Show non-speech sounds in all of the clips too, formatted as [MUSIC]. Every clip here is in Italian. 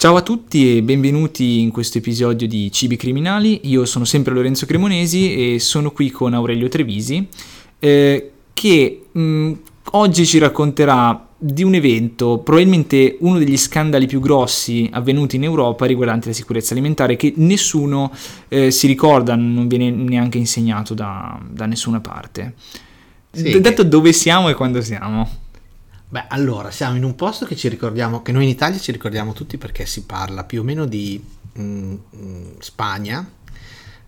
Ciao a tutti e benvenuti in questo episodio di Cibi Criminali. Io sono sempre Lorenzo Cremonesi e sono qui con Aurelio Trevisi eh, che mh, oggi ci racconterà di un evento, probabilmente uno degli scandali più grossi avvenuti in Europa riguardanti la sicurezza alimentare che nessuno eh, si ricorda, non viene neanche insegnato da, da nessuna parte. Sì, detto che... dove siamo e quando siamo. Beh, allora, siamo in un posto che ci ricordiamo, che noi in Italia ci ricordiamo tutti perché si parla più o meno di mh, mm, Spagna,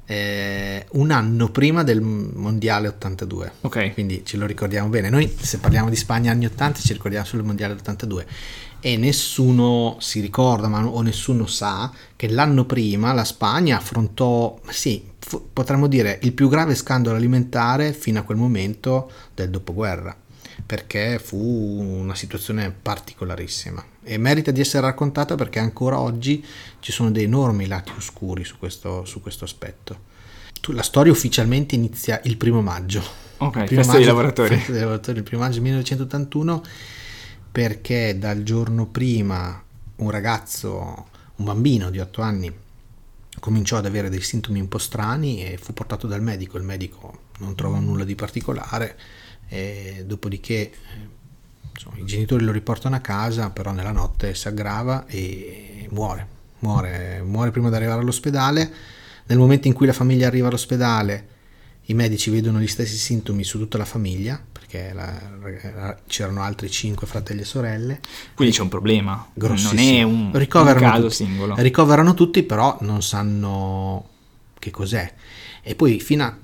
eh, un anno prima del mondiale 82. Ok. Quindi ce lo ricordiamo bene. Noi se parliamo di Spagna anni 80 ci ricordiamo solo il mondiale 82 e nessuno si ricorda ma, o nessuno sa che l'anno prima la Spagna affrontò, sì, f- potremmo dire il più grave scandalo alimentare fino a quel momento del dopoguerra perché fu una situazione particolarissima e merita di essere raccontata perché ancora oggi ci sono dei enormi lati oscuri su questo, su questo aspetto. La storia ufficialmente inizia il primo maggio. Ok, il primo festa maggio, dei lavoratori. Festa dei lavoratori, il primo maggio 1981 perché dal giorno prima un ragazzo, un bambino di 8 anni cominciò ad avere dei sintomi un po' strani e fu portato dal medico. Il medico non trova nulla di particolare, e dopodiché insomma, i genitori lo riportano a casa, però nella notte si aggrava e muore. muore, muore prima di arrivare all'ospedale. Nel momento in cui la famiglia arriva all'ospedale, i medici vedono gli stessi sintomi su tutta la famiglia, perché la, c'erano altri cinque fratelli e sorelle. Quindi c'è un problema, non è un, un caso tutti, singolo. Ricoverano tutti, però non sanno che cos'è e poi fino a,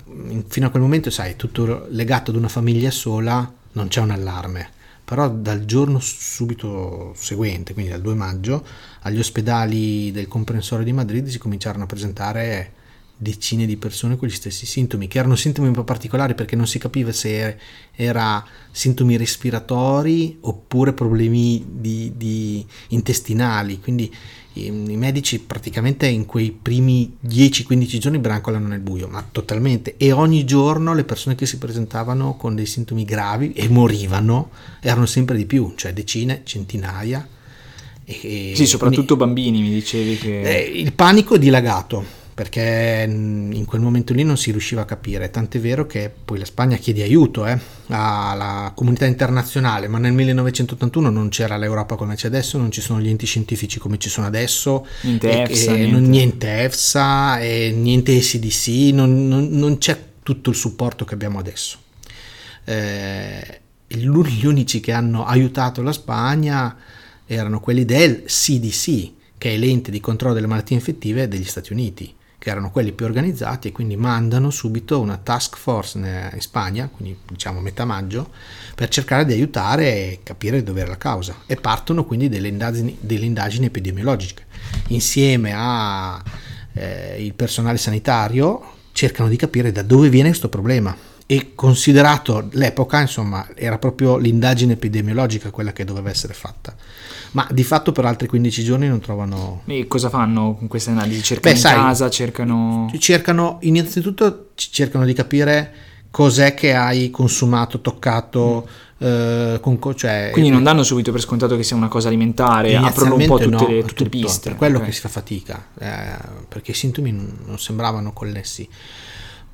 fino a quel momento, sai, tutto legato ad una famiglia sola, non c'è un allarme. Però dal giorno subito seguente, quindi dal 2 maggio, agli ospedali del comprensorio di Madrid si cominciarono a presentare decine di persone con gli stessi sintomi, che erano sintomi un po' particolari perché non si capiva se era sintomi respiratori oppure problemi di, di intestinali. Quindi i, i, medici praticamente in quei primi 10-15 giorni brancolano nel buio, ma totalmente. E ogni giorno le persone che si presentavano con dei sintomi gravi e morivano erano sempre di più, cioè decine, centinaia. E, sì, soprattutto quindi, bambini, mi dicevi che... Eh, il panico è dilagato perché in quel momento lì non si riusciva a capire, tant'è vero che poi la Spagna chiede aiuto eh, alla comunità internazionale, ma nel 1981 non c'era l'Europa come c'è adesso, non ci sono gli enti scientifici come ci sono adesso, niente EFSA, e, niente. niente EFSA, e niente SDC, non, non, non, c'è tutto il supporto che abbiamo adesso. Eh, gli unici che hanno aiutato la Spagna erano quelli del CDC, che è l'ente di controllo delle malattie infettive degli Stati Uniti che erano quelli più organizzati e quindi mandano subito una task force in Spagna, quindi diciamo metà maggio, per cercare di aiutare e capire dove era la causa e partono quindi delle indagini, delle indagini epidemiologiche. Insieme al eh, personale sanitario cercano di capire da dove viene questo problema e considerato l'epoca, insomma, era proprio l'indagine epidemiologica quella che doveva essere fatta ma di fatto per altri 15 giorni non trovano... E cosa fanno con queste analisi? Cercano Beh, in sai, casa, cercano... Cercano, innanzitutto cercano di capire cos'è che hai consumato, toccato... Mm. Eh, con, cioè, Quindi non danno subito per scontato che sia una cosa alimentare, aprono un po' tutte, no, le, tutte le piste. Per quello okay. che si fa fatica, eh, perché i sintomi non sembravano connessi.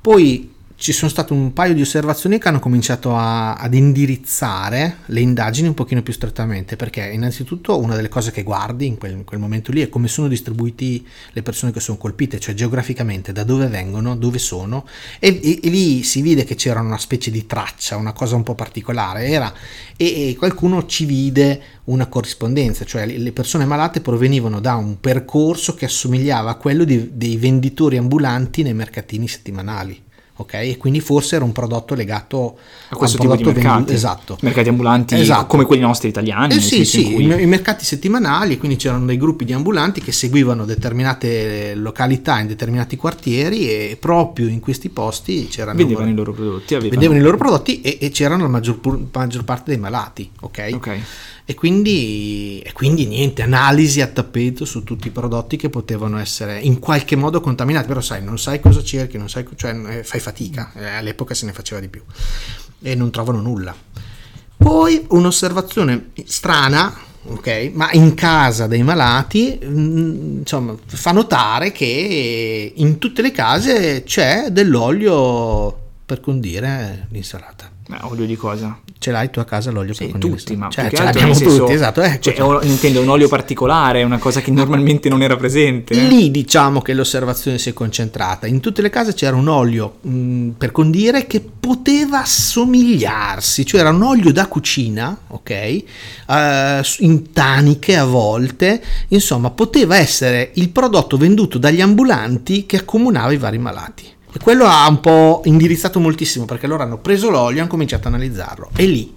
Poi ci sono state un paio di osservazioni che hanno cominciato a, ad indirizzare le indagini un pochino più strettamente perché innanzitutto una delle cose che guardi in quel, in quel momento lì è come sono distribuiti le persone che sono colpite cioè geograficamente da dove vengono dove sono e, e, e lì si vide che c'era una specie di traccia una cosa un po' particolare era, e, e qualcuno ci vide una corrispondenza cioè le persone malate provenivano da un percorso che assomigliava a quello di, dei venditori ambulanti nei mercatini settimanali ok? E quindi forse era un prodotto legato a questo tipo di mercati, venduto, esatto. mercati ambulanti esatto. come quelli nostri italiani. Eh sì, sì, cui... i mercati settimanali, quindi c'erano dei gruppi di ambulanti che seguivano determinate località in determinati quartieri e proprio in questi posti c'erano... Vendevano i loro prodotti. Avevano... Vendevano i loro prodotti e, e c'erano la maggior, maggior, parte dei malati, ok? Ok e quindi, e quindi, niente, analisi a tappeto su tutti i prodotti che potevano essere in qualche modo contaminati, però sai, non sai cosa cerchi, non sai, cioè, eh, fai fatica, eh, all'epoca se ne faceva di più e non trovano nulla. Poi un'osservazione strana, ok? Ma in casa dei malati, mh, insomma, fa notare che in tutte le case c'è dell'olio per condire l'insalata. Eh, olio di cosa? Ce l'hai tu a casa l'olio Sì, per condire tutti, ma cioè, ce l'abbiamo senso- tutti, esatto. ecco, Cioè, cioè. intendo un olio particolare, una cosa che normalmente non era presente. eh. Lì diciamo che l'osservazione si è concentrata. In tutte le case c'era un olio mh, per condire che poteva somigliarsi, cioè era un olio da cucina, ok? Eh, in taniche a volte, insomma, poteva essere il prodotto venduto dagli ambulanti che accomunava i vari malati. E quello ha un po' indirizzato moltissimo perché loro hanno preso l'olio e hanno cominciato a analizzarlo. E lì,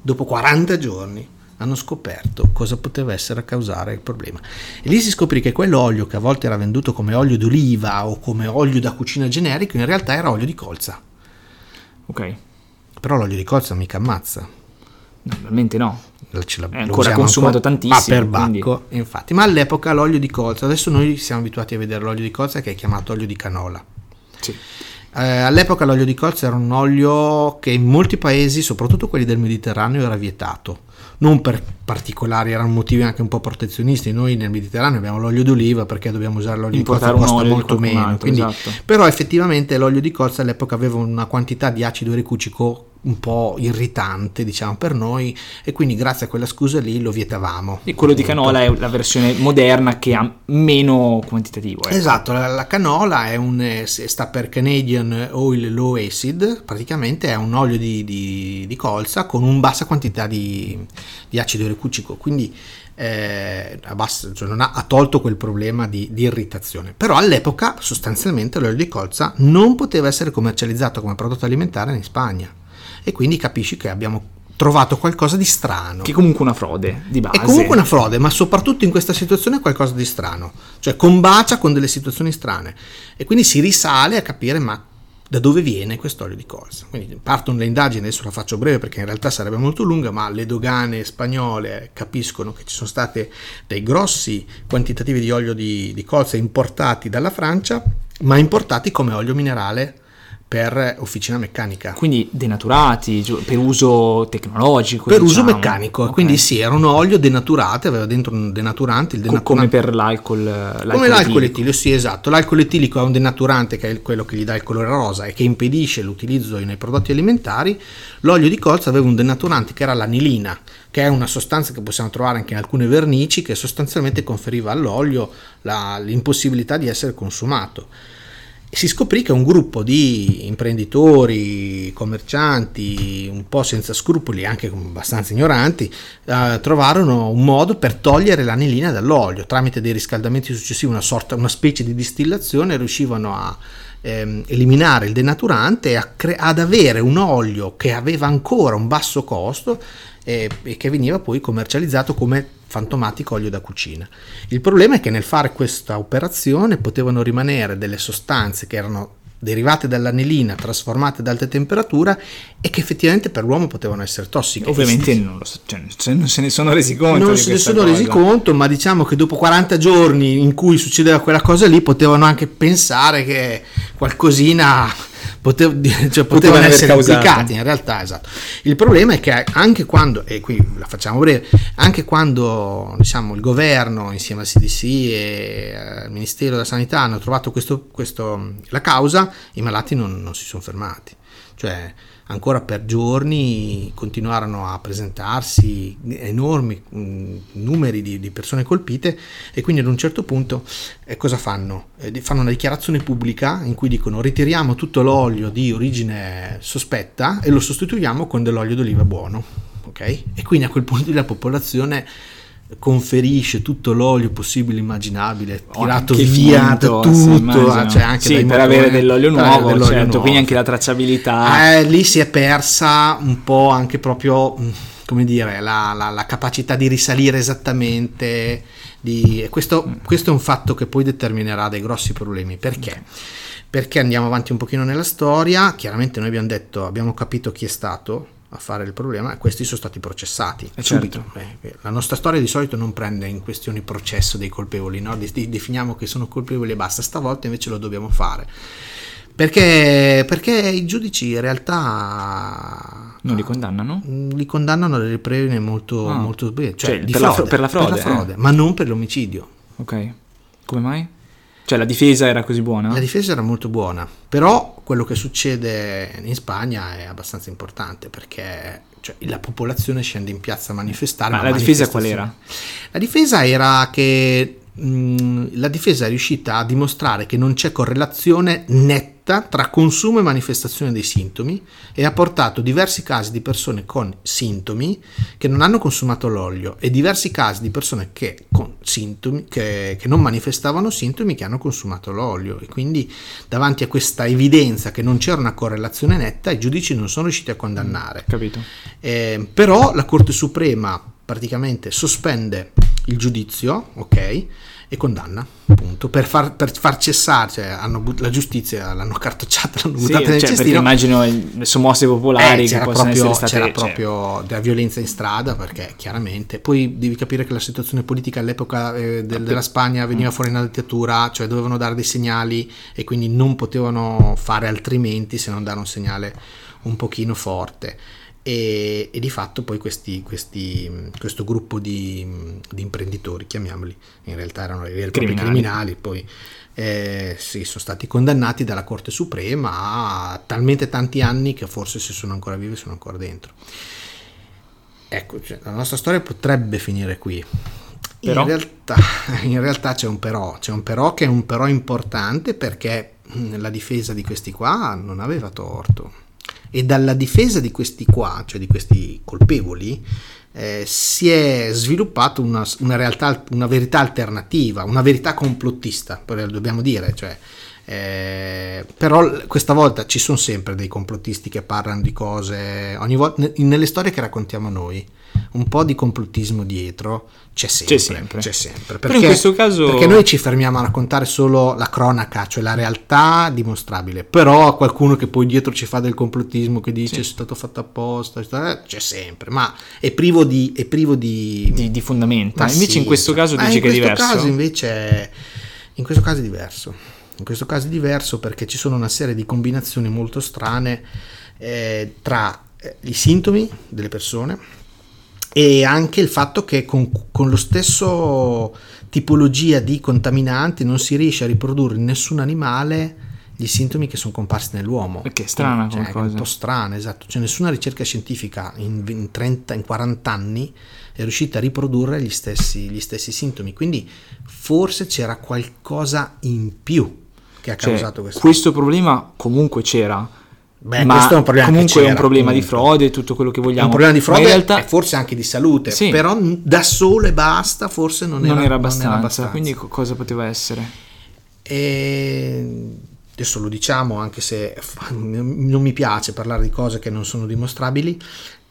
dopo 40 giorni, hanno scoperto cosa poteva essere a causare il problema. E lì si scoprì che quell'olio che a volte era venduto come olio d'oliva o come olio da cucina generico, in realtà era olio di colza. Ok, Però l'olio di colza mica ammazza. normalmente no. Ce È ancora consumato ancora- tantissimo, Ma per quindi- bacco, infatti. Ma all'epoca l'olio di colza, adesso noi siamo abituati a vedere l'olio di colza che è chiamato olio di canola. Sì. Eh, all'epoca l'olio di colza era un olio che in molti paesi, soprattutto quelli del Mediterraneo, era vietato. Non per particolari, erano motivi anche un po' protezionisti. Noi nel Mediterraneo abbiamo l'olio d'oliva perché dobbiamo usare l'olio Importare di colza, costa molto meno. altro, quindi- esatto. Però effettivamente l'olio di colza all'epoca aveva una quantità di acido ericucico un po' irritante, diciamo, per noi e quindi grazie a quella scusa lì lo vietavamo. E quello di canola è la versione moderna che ha meno quantitativo. ecco. Esatto, la, la canola è un, eh, sta per Canadian Oil Low Acid, praticamente è un olio di, di- di colza con una bassa quantità di, di acido ericucico, quindi eh, bassa- cioè non ha, ha tolto quel problema di, di irritazione. Però all'epoca sostanzialmente l'olio di colza non poteva essere commercializzato come prodotto alimentare in Spagna e quindi capisci che abbiamo trovato qualcosa di strano. Che è comunque una frode di base. È comunque una frode, ma soprattutto in questa situazione è qualcosa di strano, cioè combacia con delle situazioni strane e quindi si risale a capire ma da dove viene quest'olio di colza. Quindi partono le indagini, adesso la faccio breve perché in realtà sarebbe molto lunga, ma le dogane spagnole capiscono che ci sono state dei grossi quantitativi di olio di, di colza importati dalla Francia, ma importati come olio minerale per officina meccanica. Quindi denaturati, per uso tecnologico. Per uso diciamo. meccanico, Ok. quindi sì, era un olio denaturato, aveva dentro un denaturante, il denaturante come per l'alcol. l'alcol come l'alcol etilico. etilico, sì, esatto. L'alcol etilico è un denaturante che è quello che gli dà il colore rosa e che impedisce l'utilizzo nei prodotti alimentari. L'olio di colza aveva un denaturante che era l'anilina, che è una sostanza che possiamo trovare anche in alcune vernici, che sostanzialmente conferiva all'olio la- l'impossibilità di essere consumato. Si scoprì che un gruppo di imprenditori, commercianti, un po' senza scrupoli, anche abbastanza ignoranti, eh, trovarono un modo per togliere l'anilina dall'olio. Tramite dei riscaldamenti successivi, una, sorta, una specie di distillazione, riuscivano a ehm, eliminare il denaturante e a cre- ad avere un olio che aveva ancora un basso costo e, e che veniva poi commercializzato come fantomatico olio da cucina. Il problema è che nel fare questa operazione potevano rimanere delle sostanze che erano derivate dall'anilina trasformate ad alta temperatura e che effettivamente per l'uomo potevano essere tossiche. Ovviamente non, so, cioè, se- non se ne sono resi conto. non se ne sono resi cosa. conto, ma diciamo che dopo 40 giorni in cui succedeva quella cosa lì, potevano anche pensare che qualcosina potev- [LAUGHS] cioè, potevano aver essere implicati. In realtà, esatto. Il problema è che anche quando, e qui la facciamo breve, anche quando diciamo, il governo insieme al CDC e al Ministero della Sanità hanno trovato questo, questo- la causa, i malati non, non si sono fermati. Cioè, ancora per giorni continuarono a presentarsi enormi mh, numeri di, di persone colpite e quindi ad un certo punto eh, cosa fanno? Eh, fanno una dichiarazione pubblica in cui dicono ritiriamo tutto l'olio di origine sospetta e lo sostituiamo con dell'olio d'oliva buono. Ok? E quindi a quel punto la popolazione conferisce tutto l'olio possibile e immaginabile Oh, tirato via finto, tutto immagino. cioè anche Sì, per motori, avere dell'olio nuovo, dell'olio certo, nuovo. quindi anche la tracciabilità. Eh, lì si è persa un po' anche proprio, mh, come dire, la, la- la capacità di risalire esattamente. Di, questo, questo è un fatto che poi determinerà dei grossi problemi. Perché? Perché andiamo avanti un pochino nella storia. Chiaramente noi abbiamo detto, abbiamo capito chi è stato a fare il problema e questi sono stati processati Eh, subito. certo. Eh, la nostra storia di solito non prende in questione il processo dei colpevoli, no? Definiamo che sono colpevoli e basta. Stavolta invece lo dobbiamo fare. Perché, perché i giudici in realtà Non li condannano? Mm, Li condannano alle pene molto, Ah. molto. Cioè, Cioè, di per la frode, fro- per la frode, eh. frode, ma non per l'omicidio. Ok. Come mai? Cioè la difesa era così buona? La difesa era molto buona, però quello che succede in Spagna è abbastanza importante perché cioè, la popolazione scende in piazza a manifestare. Ma ma la difesa qual manifestazione- La difesa era che la difesa è riuscita a dimostrare che non c'è correlazione netta tra consumo e manifestazione dei sintomi e ha portato diversi casi di persone con sintomi che non hanno consumato l'olio e diversi casi di persone che, con sintomi, che, che non manifestavano sintomi che hanno consumato l'olio e quindi davanti a questa evidenza che non c'era una correlazione netta i giudici non sono riusciti a condannare. Capito? Eh, però la Corte Suprema praticamente sospende il giudizio, ok, e condanna, appunto, per far, per far cessare, cioè hanno but- la giustizia l'hanno cartocciata, l'hanno Sì, buttata nel cioè, perché cestino. immagino le sommosse popolari Eh, che c'era proprio, state... c'era cioè, proprio della violenza in strada perché chiaramente poi devi capire che la situazione politica all'epoca eh, del- della Spagna veniva Mm. fuori una dittatura cioè dovevano dare dei segnali e quindi non potevano fare altrimenti se non dare un segnale un pochino forte e, e di fatto poi questi, questi, questo gruppo di, di imprenditori chiamiamoli in realtà erano i veri Criminali. criminali poi eh, sì, sono stati condannati dalla Corte Suprema a talmente tanti anni che forse se sono ancora vivi sono ancora dentro. Ecco, cioè, la nostra storia potrebbe finire qui. Però? In, realtà, [LAUGHS] in realtà c'è un però, c'è un però che è un però importante perché mh, la difesa di questi qua non aveva torto. E dalla difesa di questi qua, cioè di questi colpevoli, eh, si è sviluppata una, una realtà, una verità alternativa, una verità complottista, dobbiamo dire, cioè, eh, però questa volta ci sono sempre dei complottisti che parlano di cose, ogni volta, ne- nelle storie che raccontiamo noi, un po' di complottismo dietro c'è sempre. C'è sempre. c'è sempre, Però in questo caso- Perché noi ci fermiamo a raccontare solo la cronaca, cioè la realtà dimostrabile, però qualcuno che poi dietro ci fa del complottismo che dice Sì. è stato fatto apposta, eh, c'è sempre, ma è privo di... È privo di, di, di fondamenta. ma Invece sì, in questo caso dici in che è questo diverso. Caso invece, in questo caso è diverso. In questo caso è diverso perché ci sono una serie di combinazioni molto strane eh, tra eh, i sintomi delle persone e anche il fatto che con, con lo stesso tipologia di contaminanti non si riesce a riprodurre in nessun animale i sintomi che sono comparsi nell'uomo. Perché è strana Cioè, come è un po' strana, esatto. Cioè, nessuna ricerca scientifica in, in 30, in 40 anni è riuscita a riprodurre gli stessi, gli stessi sintomi. Quindi forse c'era qualcosa in più che ha Cioè, causato questo. questo problema comunque c'era. Beh, ma questo è un problema comunque è un problema di comunque. frode, tutto quello che È vogliamo. un problema di Ma frode in realtà e forse anche di salute, Sì. però da solo e basta forse non, non, era, era abbastanza, abbastanza. Quindi co- cosa poteva essere? E adesso lo diciamo anche se [LAUGHS] non mi piace parlare di cose che non sono dimostrabili.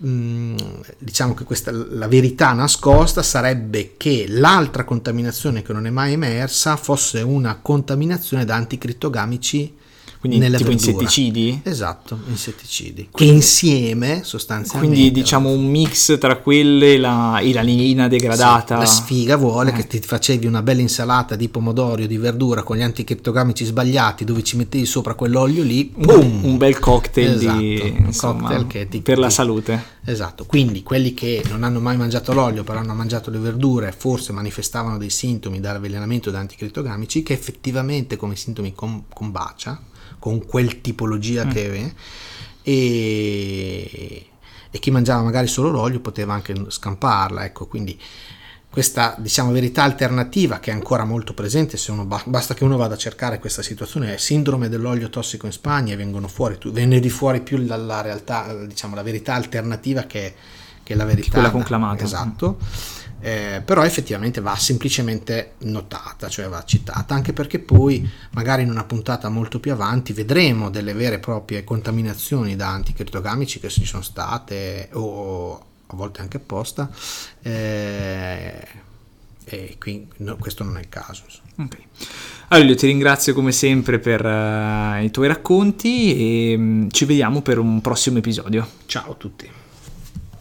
mm, diciamo che questa, la verità nascosta sarebbe che l'altra contaminazione che non è mai emersa fosse una contaminazione da anticrittogamici Quindi nella tipo verdura. insetticidi? Esatto, insetticidi. Che insieme sostanzialmente Quindi diciamo un mix tra quelle e la, e la linea degradata. sì, la sfiga vuole Eh. che ti facevi una bella insalata di pomodori o di verdura con gli anticrittogamici sbagliati dove ci mettevi sopra quell'olio lì, boom! un bel cocktail, di, Esatto, un insomma, cocktail che ti- per la salute. Esatto, quindi quelli che non hanno mai mangiato l'olio però hanno mangiato le verdure forse manifestavano dei sintomi dall'avvelenamento da anticrittogamici che effettivamente come sintomi com- combacia con quel tipologia Mm. che e, e chi mangiava magari solo l'olio poteva anche scamparla, ecco, quindi questa diciamo verità alternativa che è ancora molto presente se uno ba- basta che uno vada a cercare questa situazione è sindrome dell'olio tossico in Spagna e vengono fuori tu- viene di fuori più la, la realtà diciamo la verità alternativa che, che la verità quella conclamata. esatto Eh, però effettivamente va semplicemente notata cioè va citata anche perché poi magari in una puntata molto più avanti vedremo delle vere e proprie contaminazioni da anticrittogamici che ci sono state o a volte anche apposta eh, e qui no, questo non è il caso insomma. Ok. Allora, io ti ringrazio come sempre per eh, i tuoi racconti e mm, ci vediamo per un prossimo episodio. ciao a tutti